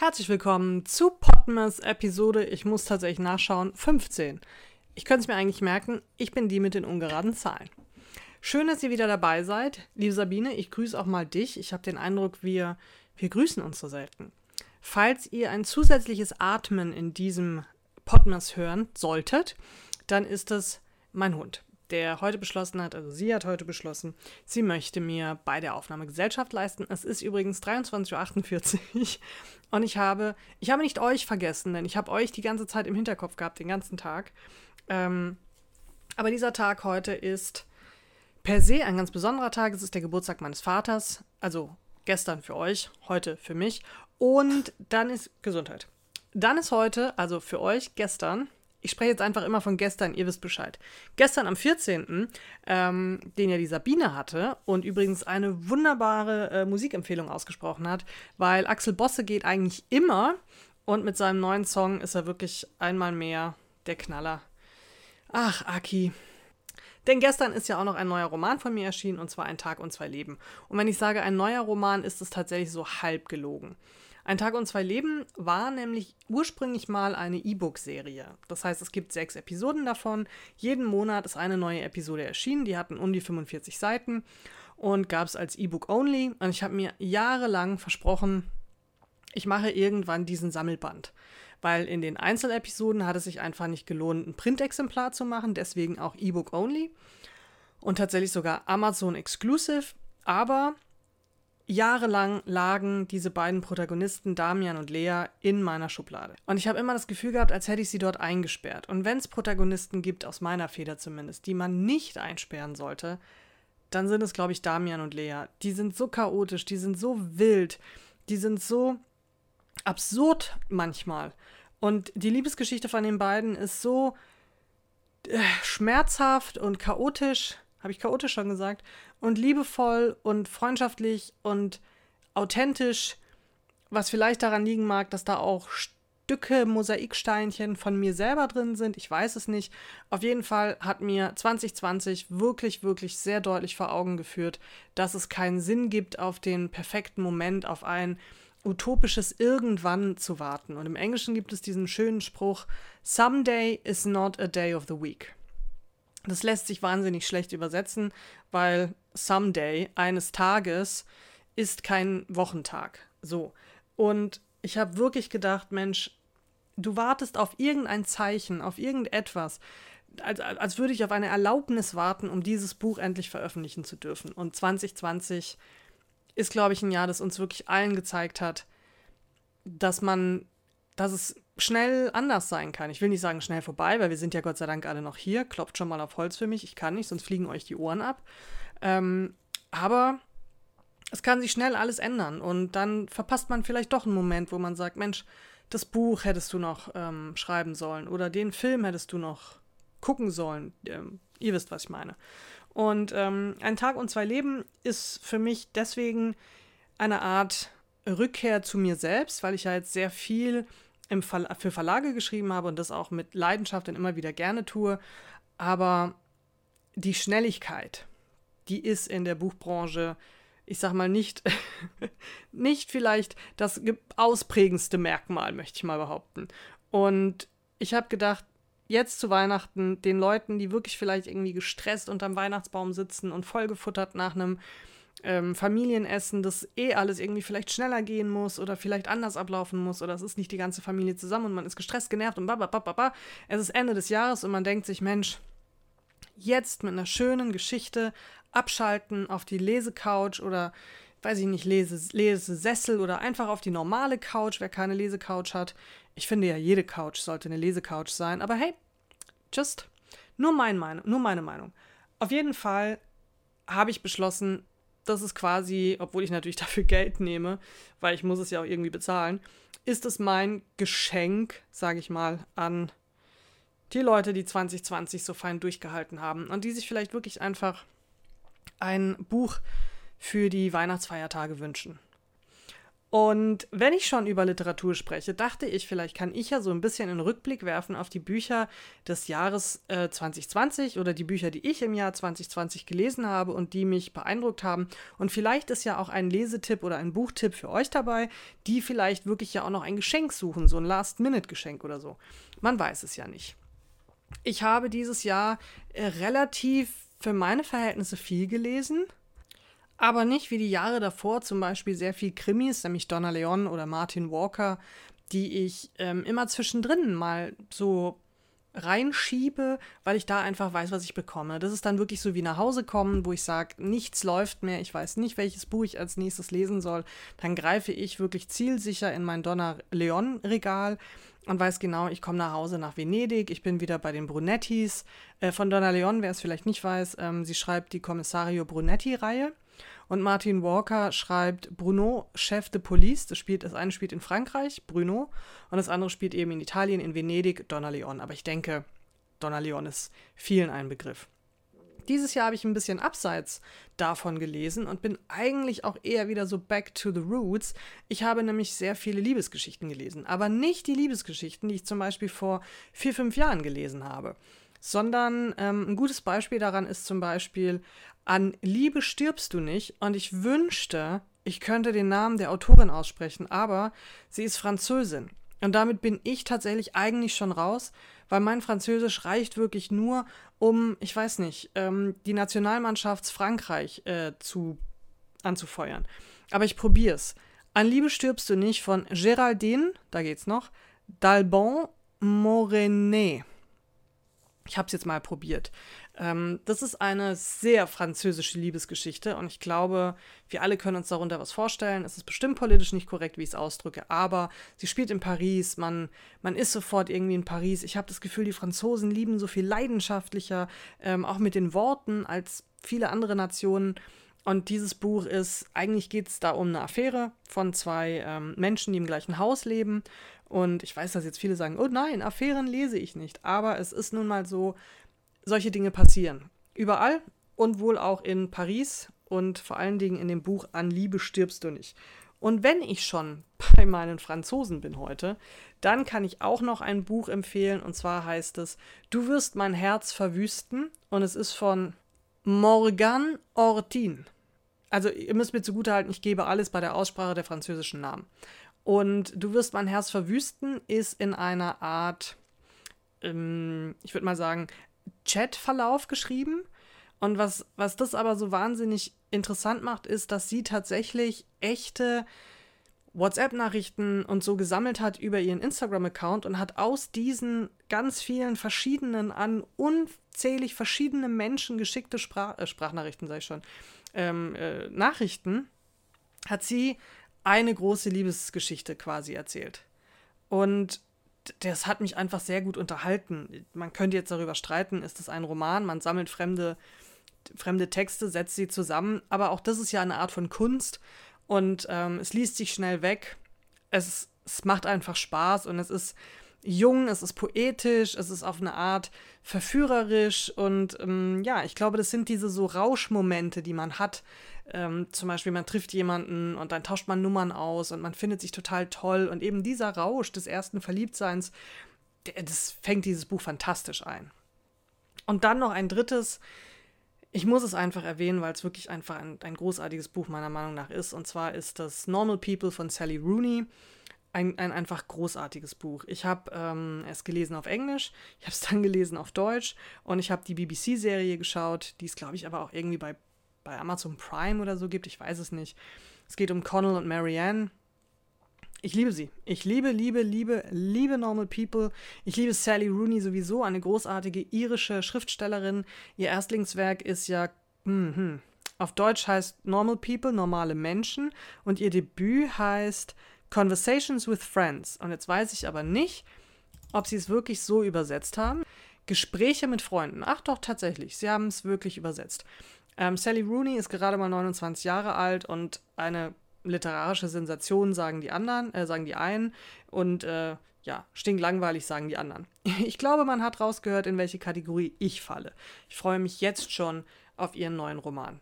Herzlich willkommen zu Podmas Episode, ich muss tatsächlich nachschauen, 15. Ich könnte es mir eigentlich merken, ich bin die mit den ungeraden Zahlen. Schön, dass ihr wieder dabei seid. Liebe Sabine, ich grüße auch mal dich. Ich habe den Eindruck, wir, wir grüßen uns so selten. Falls ihr ein zusätzliches Atmen in diesem Podmas hören solltet, dann ist es mein Hund der heute beschlossen hat, also sie hat heute beschlossen, sie möchte mir bei der Aufnahme Gesellschaft leisten. Es ist übrigens 23.48 Uhr und ich habe, ich habe nicht euch vergessen, denn ich habe euch die ganze Zeit im Hinterkopf gehabt, den ganzen Tag. Ähm, aber dieser Tag heute ist per se ein ganz besonderer Tag. Es ist der Geburtstag meines Vaters, also gestern für euch, heute für mich. Und dann ist Gesundheit. Dann ist heute, also für euch gestern, ich spreche jetzt einfach immer von gestern, ihr wisst Bescheid. Gestern am 14., ähm, den ja die Sabine hatte und übrigens eine wunderbare äh, Musikempfehlung ausgesprochen hat, weil Axel Bosse geht eigentlich immer und mit seinem neuen Song ist er wirklich einmal mehr der Knaller. Ach, Aki. Denn gestern ist ja auch noch ein neuer Roman von mir erschienen und zwar Ein Tag und zwei Leben. Und wenn ich sage ein neuer Roman, ist es tatsächlich so halb gelogen. Ein Tag und zwei Leben war nämlich ursprünglich mal eine E-Book-Serie. Das heißt, es gibt sechs Episoden davon. Jeden Monat ist eine neue Episode erschienen. Die hatten um die 45 Seiten und gab es als E-Book only. Und ich habe mir jahrelang versprochen, ich mache irgendwann diesen Sammelband. Weil in den Einzelepisoden hat es sich einfach nicht gelohnt, ein Printexemplar zu machen, deswegen auch E-Book only. Und tatsächlich sogar Amazon Exclusive. Aber jahrelang lagen diese beiden Protagonisten, Damian und Lea, in meiner Schublade. Und ich habe immer das Gefühl gehabt, als hätte ich sie dort eingesperrt. Und wenn es Protagonisten gibt, aus meiner Feder zumindest, die man nicht einsperren sollte, dann sind es, glaube ich, Damian und Lea. Die sind so chaotisch, die sind so wild, die sind so absurd manchmal. Und die Liebesgeschichte von den beiden ist so äh, schmerzhaft und chaotisch habe ich chaotisch schon gesagt, und liebevoll und freundschaftlich und authentisch, was vielleicht daran liegen mag, dass da auch Stücke, Mosaiksteinchen von mir selber drin sind. Ich weiß es nicht. Auf jeden Fall hat mir 2020 wirklich, wirklich sehr deutlich vor Augen geführt, dass es keinen Sinn gibt, auf den perfekten Moment, auf ein utopisches Irgendwann zu warten. Und im Englischen gibt es diesen schönen Spruch, Someday is not a day of the week. Das lässt sich wahnsinnig schlecht übersetzen, weil someday, eines Tages, ist kein Wochentag. So. Und ich habe wirklich gedacht, Mensch, du wartest auf irgendein Zeichen, auf irgendetwas, als, als würde ich auf eine Erlaubnis warten, um dieses Buch endlich veröffentlichen zu dürfen. Und 2020 ist, glaube ich, ein Jahr, das uns wirklich allen gezeigt hat, dass man, dass es schnell anders sein kann. Ich will nicht sagen schnell vorbei, weil wir sind ja Gott sei Dank alle noch hier. Klopft schon mal auf Holz für mich. Ich kann nicht, sonst fliegen euch die Ohren ab. Ähm, aber es kann sich schnell alles ändern und dann verpasst man vielleicht doch einen Moment, wo man sagt, Mensch, das Buch hättest du noch ähm, schreiben sollen oder den Film hättest du noch gucken sollen. Ähm, ihr wisst, was ich meine. Und ähm, ein Tag und zwei Leben ist für mich deswegen eine Art Rückkehr zu mir selbst, weil ich ja jetzt sehr viel im Verla für Verlage geschrieben habe und das auch mit Leidenschaft und immer wieder gerne tue. Aber die Schnelligkeit, die ist in der Buchbranche, ich sag mal, nicht, nicht vielleicht das ausprägendste Merkmal, möchte ich mal behaupten. Und ich habe gedacht, jetzt zu Weihnachten den Leuten, die wirklich vielleicht irgendwie gestresst unterm Weihnachtsbaum sitzen und vollgefuttert nach einem ähm, Familienessen, das eh alles irgendwie vielleicht schneller gehen muss oder vielleicht anders ablaufen muss oder es ist nicht die ganze Familie zusammen und man ist gestresst, genervt und bababababa. Es ist Ende des Jahres und man denkt sich, Mensch, jetzt mit einer schönen Geschichte abschalten auf die Lesecouch oder weiß ich nicht, Lese, Lesesessel oder einfach auf die normale Couch, wer keine Lesecouch hat. Ich finde ja, jede Couch sollte eine Lesecouch sein, aber hey, just nur, mein nur meine Meinung. Auf jeden Fall habe ich beschlossen, das ist quasi, obwohl ich natürlich dafür Geld nehme, weil ich muss es ja auch irgendwie bezahlen, ist es mein Geschenk, sage ich mal, an die Leute, die 2020 so fein durchgehalten haben und die sich vielleicht wirklich einfach ein Buch für die Weihnachtsfeiertage wünschen. Und wenn ich schon über Literatur spreche, dachte ich, vielleicht kann ich ja so ein bisschen einen Rückblick werfen auf die Bücher des Jahres äh, 2020 oder die Bücher, die ich im Jahr 2020 gelesen habe und die mich beeindruckt haben. Und vielleicht ist ja auch ein Lesetipp oder ein Buchtipp für euch dabei, die vielleicht wirklich ja auch noch ein Geschenk suchen, so ein Last-Minute-Geschenk oder so. Man weiß es ja nicht. Ich habe dieses Jahr äh, relativ für meine Verhältnisse viel gelesen aber nicht wie die Jahre davor zum Beispiel sehr viel Krimis, nämlich Donna Leon oder Martin Walker, die ich ähm, immer zwischendrin mal so reinschiebe, weil ich da einfach weiß, was ich bekomme. Das ist dann wirklich so wie nach Hause kommen, wo ich sage, nichts läuft mehr, ich weiß nicht, welches Buch ich als nächstes lesen soll. Dann greife ich wirklich zielsicher in mein Donna Leon Regal und weiß genau, ich komme nach Hause nach Venedig, ich bin wieder bei den Brunettis. Äh, von Donna Leon, wer es vielleicht nicht weiß, ähm, sie schreibt die Kommissario Brunetti-Reihe. Und Martin Walker schreibt Bruno, Chef de Police. Das, spielt, das eine spielt in Frankreich, Bruno, und das andere spielt eben in Italien, in Venedig, Donna Leon. Aber ich denke, Donna Leon ist vielen ein Begriff. Dieses Jahr habe ich ein bisschen abseits davon gelesen und bin eigentlich auch eher wieder so back to the roots. Ich habe nämlich sehr viele Liebesgeschichten gelesen, aber nicht die Liebesgeschichten, die ich zum Beispiel vor vier, fünf Jahren gelesen habe, sondern ähm, ein gutes Beispiel daran ist zum Beispiel an Liebe stirbst du nicht und ich wünschte, ich könnte den Namen der Autorin aussprechen, aber sie ist Französin. Und damit bin ich tatsächlich eigentlich schon raus, weil mein Französisch reicht wirklich nur, um, ich weiß nicht, ähm, die Nationalmannschaft Frankreich äh, zu, anzufeuern. Aber ich probier's. An Liebe stirbst du nicht von Géraldine, da geht's noch, d'Albon Morenet. Ich habe es jetzt mal probiert. Ähm, das ist eine sehr französische Liebesgeschichte und ich glaube, wir alle können uns darunter was vorstellen. Es ist bestimmt politisch nicht korrekt, wie ich es ausdrücke, aber sie spielt in Paris, man, man ist sofort irgendwie in Paris. Ich habe das Gefühl, die Franzosen lieben so viel leidenschaftlicher, ähm, auch mit den Worten, als viele andere Nationen. Und dieses Buch ist, eigentlich geht es da um eine Affäre von zwei ähm, Menschen, die im gleichen Haus leben. Und ich weiß, dass jetzt viele sagen, oh nein, Affären lese ich nicht. Aber es ist nun mal so, solche Dinge passieren. Überall und wohl auch in Paris und vor allen Dingen in dem Buch An Liebe stirbst du nicht. Und wenn ich schon bei meinen Franzosen bin heute, dann kann ich auch noch ein Buch empfehlen und zwar heißt es Du wirst mein Herz verwüsten und es ist von Morgan Ortin. Also ihr müsst mir zugutehalten, ich gebe alles bei der Aussprache der französischen Namen. Und Du wirst mein Herz verwüsten ist in einer Art, ähm, ich würde mal sagen, Chatverlauf geschrieben. Und was, was das aber so wahnsinnig interessant macht, ist, dass sie tatsächlich echte WhatsApp-Nachrichten und so gesammelt hat über ihren Instagram-Account und hat aus diesen ganz vielen verschiedenen, an unzählig verschiedene Menschen geschickte Sprach äh, Sprachnachrichten, sag ich schon, ähm, äh, Nachrichten, hat sie eine große Liebesgeschichte quasi erzählt. Und das hat mich einfach sehr gut unterhalten. Man könnte jetzt darüber streiten, ist das ein Roman? Man sammelt fremde, fremde Texte, setzt sie zusammen. Aber auch das ist ja eine Art von Kunst. Und ähm, es liest sich schnell weg. Es, es macht einfach Spaß und es ist jung, es ist poetisch, es ist auf eine Art verführerisch. Und ähm, ja, ich glaube, das sind diese so Rauschmomente, die man hat, ähm, zum Beispiel, man trifft jemanden und dann tauscht man Nummern aus und man findet sich total toll. Und eben dieser Rausch des ersten Verliebtseins, der, das fängt dieses Buch fantastisch ein. Und dann noch ein drittes, ich muss es einfach erwähnen, weil es wirklich einfach ein, ein großartiges Buch meiner Meinung nach ist. Und zwar ist das Normal People von Sally Rooney. Ein, ein einfach großartiges Buch. Ich habe ähm, es gelesen auf Englisch, ich habe es dann gelesen auf Deutsch und ich habe die BBC-Serie geschaut, die ist, glaube ich, aber auch irgendwie bei bei Amazon Prime oder so gibt. Ich weiß es nicht. Es geht um Connell und Marianne. Ich liebe sie. Ich liebe, liebe, liebe, liebe Normal People. Ich liebe Sally Rooney sowieso, eine großartige irische Schriftstellerin. Ihr Erstlingswerk ist ja, hm, auf Deutsch heißt Normal People, normale Menschen. Und ihr Debüt heißt Conversations with Friends. Und jetzt weiß ich aber nicht, ob sie es wirklich so übersetzt haben. Gespräche mit Freunden. Ach doch, tatsächlich. Sie haben es wirklich übersetzt. Ähm, Sally Rooney ist gerade mal 29 Jahre alt und eine literarische Sensation, sagen die anderen, äh, sagen die einen. Und äh, ja, stinklangweilig, sagen die anderen. Ich glaube, man hat rausgehört, in welche Kategorie ich falle. Ich freue mich jetzt schon auf ihren neuen Roman.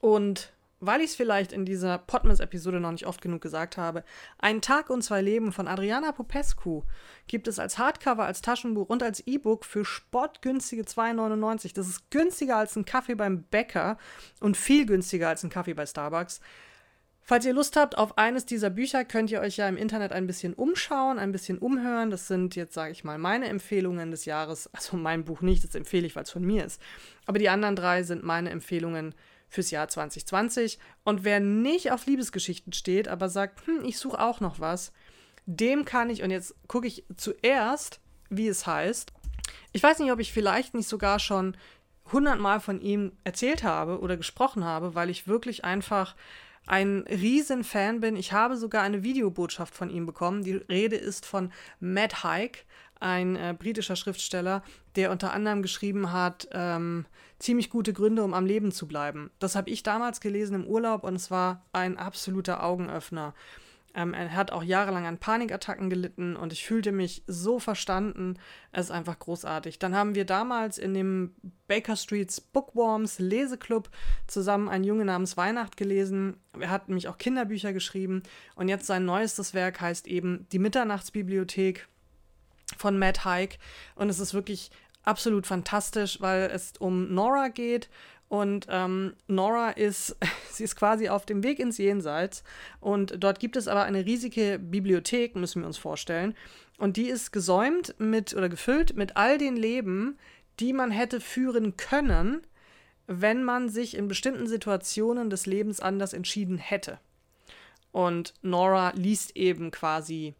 Und weil ich es vielleicht in dieser Podmas-Episode noch nicht oft genug gesagt habe, Ein Tag und zwei Leben von Adriana Popescu gibt es als Hardcover, als Taschenbuch und als E-Book für sportgünstige 2,99. Das ist günstiger als ein Kaffee beim Bäcker und viel günstiger als ein Kaffee bei Starbucks. Falls ihr Lust habt auf eines dieser Bücher, könnt ihr euch ja im Internet ein bisschen umschauen, ein bisschen umhören. Das sind jetzt, sage ich mal, meine Empfehlungen des Jahres. Also mein Buch nicht, das empfehle ich, weil es von mir ist. Aber die anderen drei sind meine Empfehlungen fürs Jahr 2020. Und wer nicht auf Liebesgeschichten steht, aber sagt, hm, ich suche auch noch was, dem kann ich, und jetzt gucke ich zuerst, wie es heißt. Ich weiß nicht, ob ich vielleicht nicht sogar schon hundertmal von ihm erzählt habe oder gesprochen habe, weil ich wirklich einfach ein Riesenfan bin. Ich habe sogar eine Videobotschaft von ihm bekommen. Die Rede ist von Matt Haig, ein äh, britischer Schriftsteller, der unter anderem geschrieben hat, ähm, ziemlich gute Gründe, um am Leben zu bleiben. Das habe ich damals gelesen im Urlaub und es war ein absoluter Augenöffner. Ähm, er hat auch jahrelang an Panikattacken gelitten und ich fühlte mich so verstanden. Es ist einfach großartig. Dann haben wir damals in dem Baker Streets Bookworms Leseklub zusammen einen Junge namens Weihnacht gelesen. Er hat nämlich auch Kinderbücher geschrieben und jetzt sein neuestes Werk heißt eben Die Mitternachtsbibliothek von Matt Haig und es ist wirklich absolut fantastisch, weil es um Nora geht und ähm, Nora ist, sie ist quasi auf dem Weg ins Jenseits. Und dort gibt es aber eine riesige Bibliothek, müssen wir uns vorstellen. Und die ist gesäumt mit oder gefüllt mit all den Leben, die man hätte führen können, wenn man sich in bestimmten Situationen des Lebens anders entschieden hätte. Und Nora liest eben quasi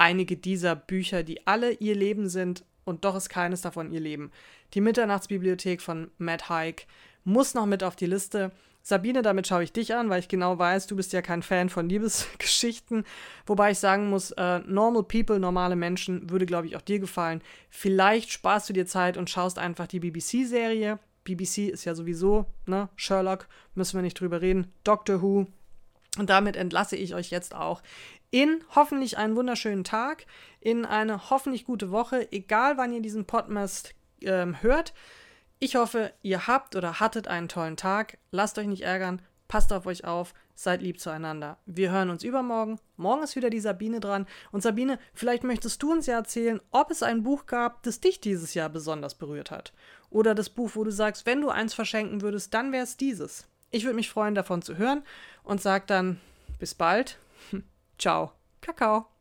einige dieser Bücher, die alle ihr Leben sind und doch ist keines davon ihr Leben. Die Mitternachtsbibliothek von Matt Haig muss noch mit auf die Liste. Sabine, damit schaue ich dich an, weil ich genau weiß, du bist ja kein Fan von Liebesgeschichten. Wobei ich sagen muss, äh, Normal People, normale Menschen, würde, glaube ich, auch dir gefallen. Vielleicht sparst du dir Zeit und schaust einfach die BBC-Serie. BBC ist ja sowieso, ne? Sherlock, müssen wir nicht drüber reden. Doctor Who. Und damit entlasse ich euch jetzt auch in hoffentlich einen wunderschönen Tag, in eine hoffentlich gute Woche, egal wann ihr diesen Podcast ähm, hört. Ich hoffe, ihr habt oder hattet einen tollen Tag. Lasst euch nicht ärgern. Passt auf euch auf. Seid lieb zueinander. Wir hören uns übermorgen. Morgen ist wieder die Sabine dran. Und Sabine, vielleicht möchtest du uns ja erzählen, ob es ein Buch gab, das dich dieses Jahr besonders berührt hat. Oder das Buch, wo du sagst, wenn du eins verschenken würdest, dann wäre es dieses. Ich würde mich freuen, davon zu hören und sag dann bis bald. Ciao. Kakao.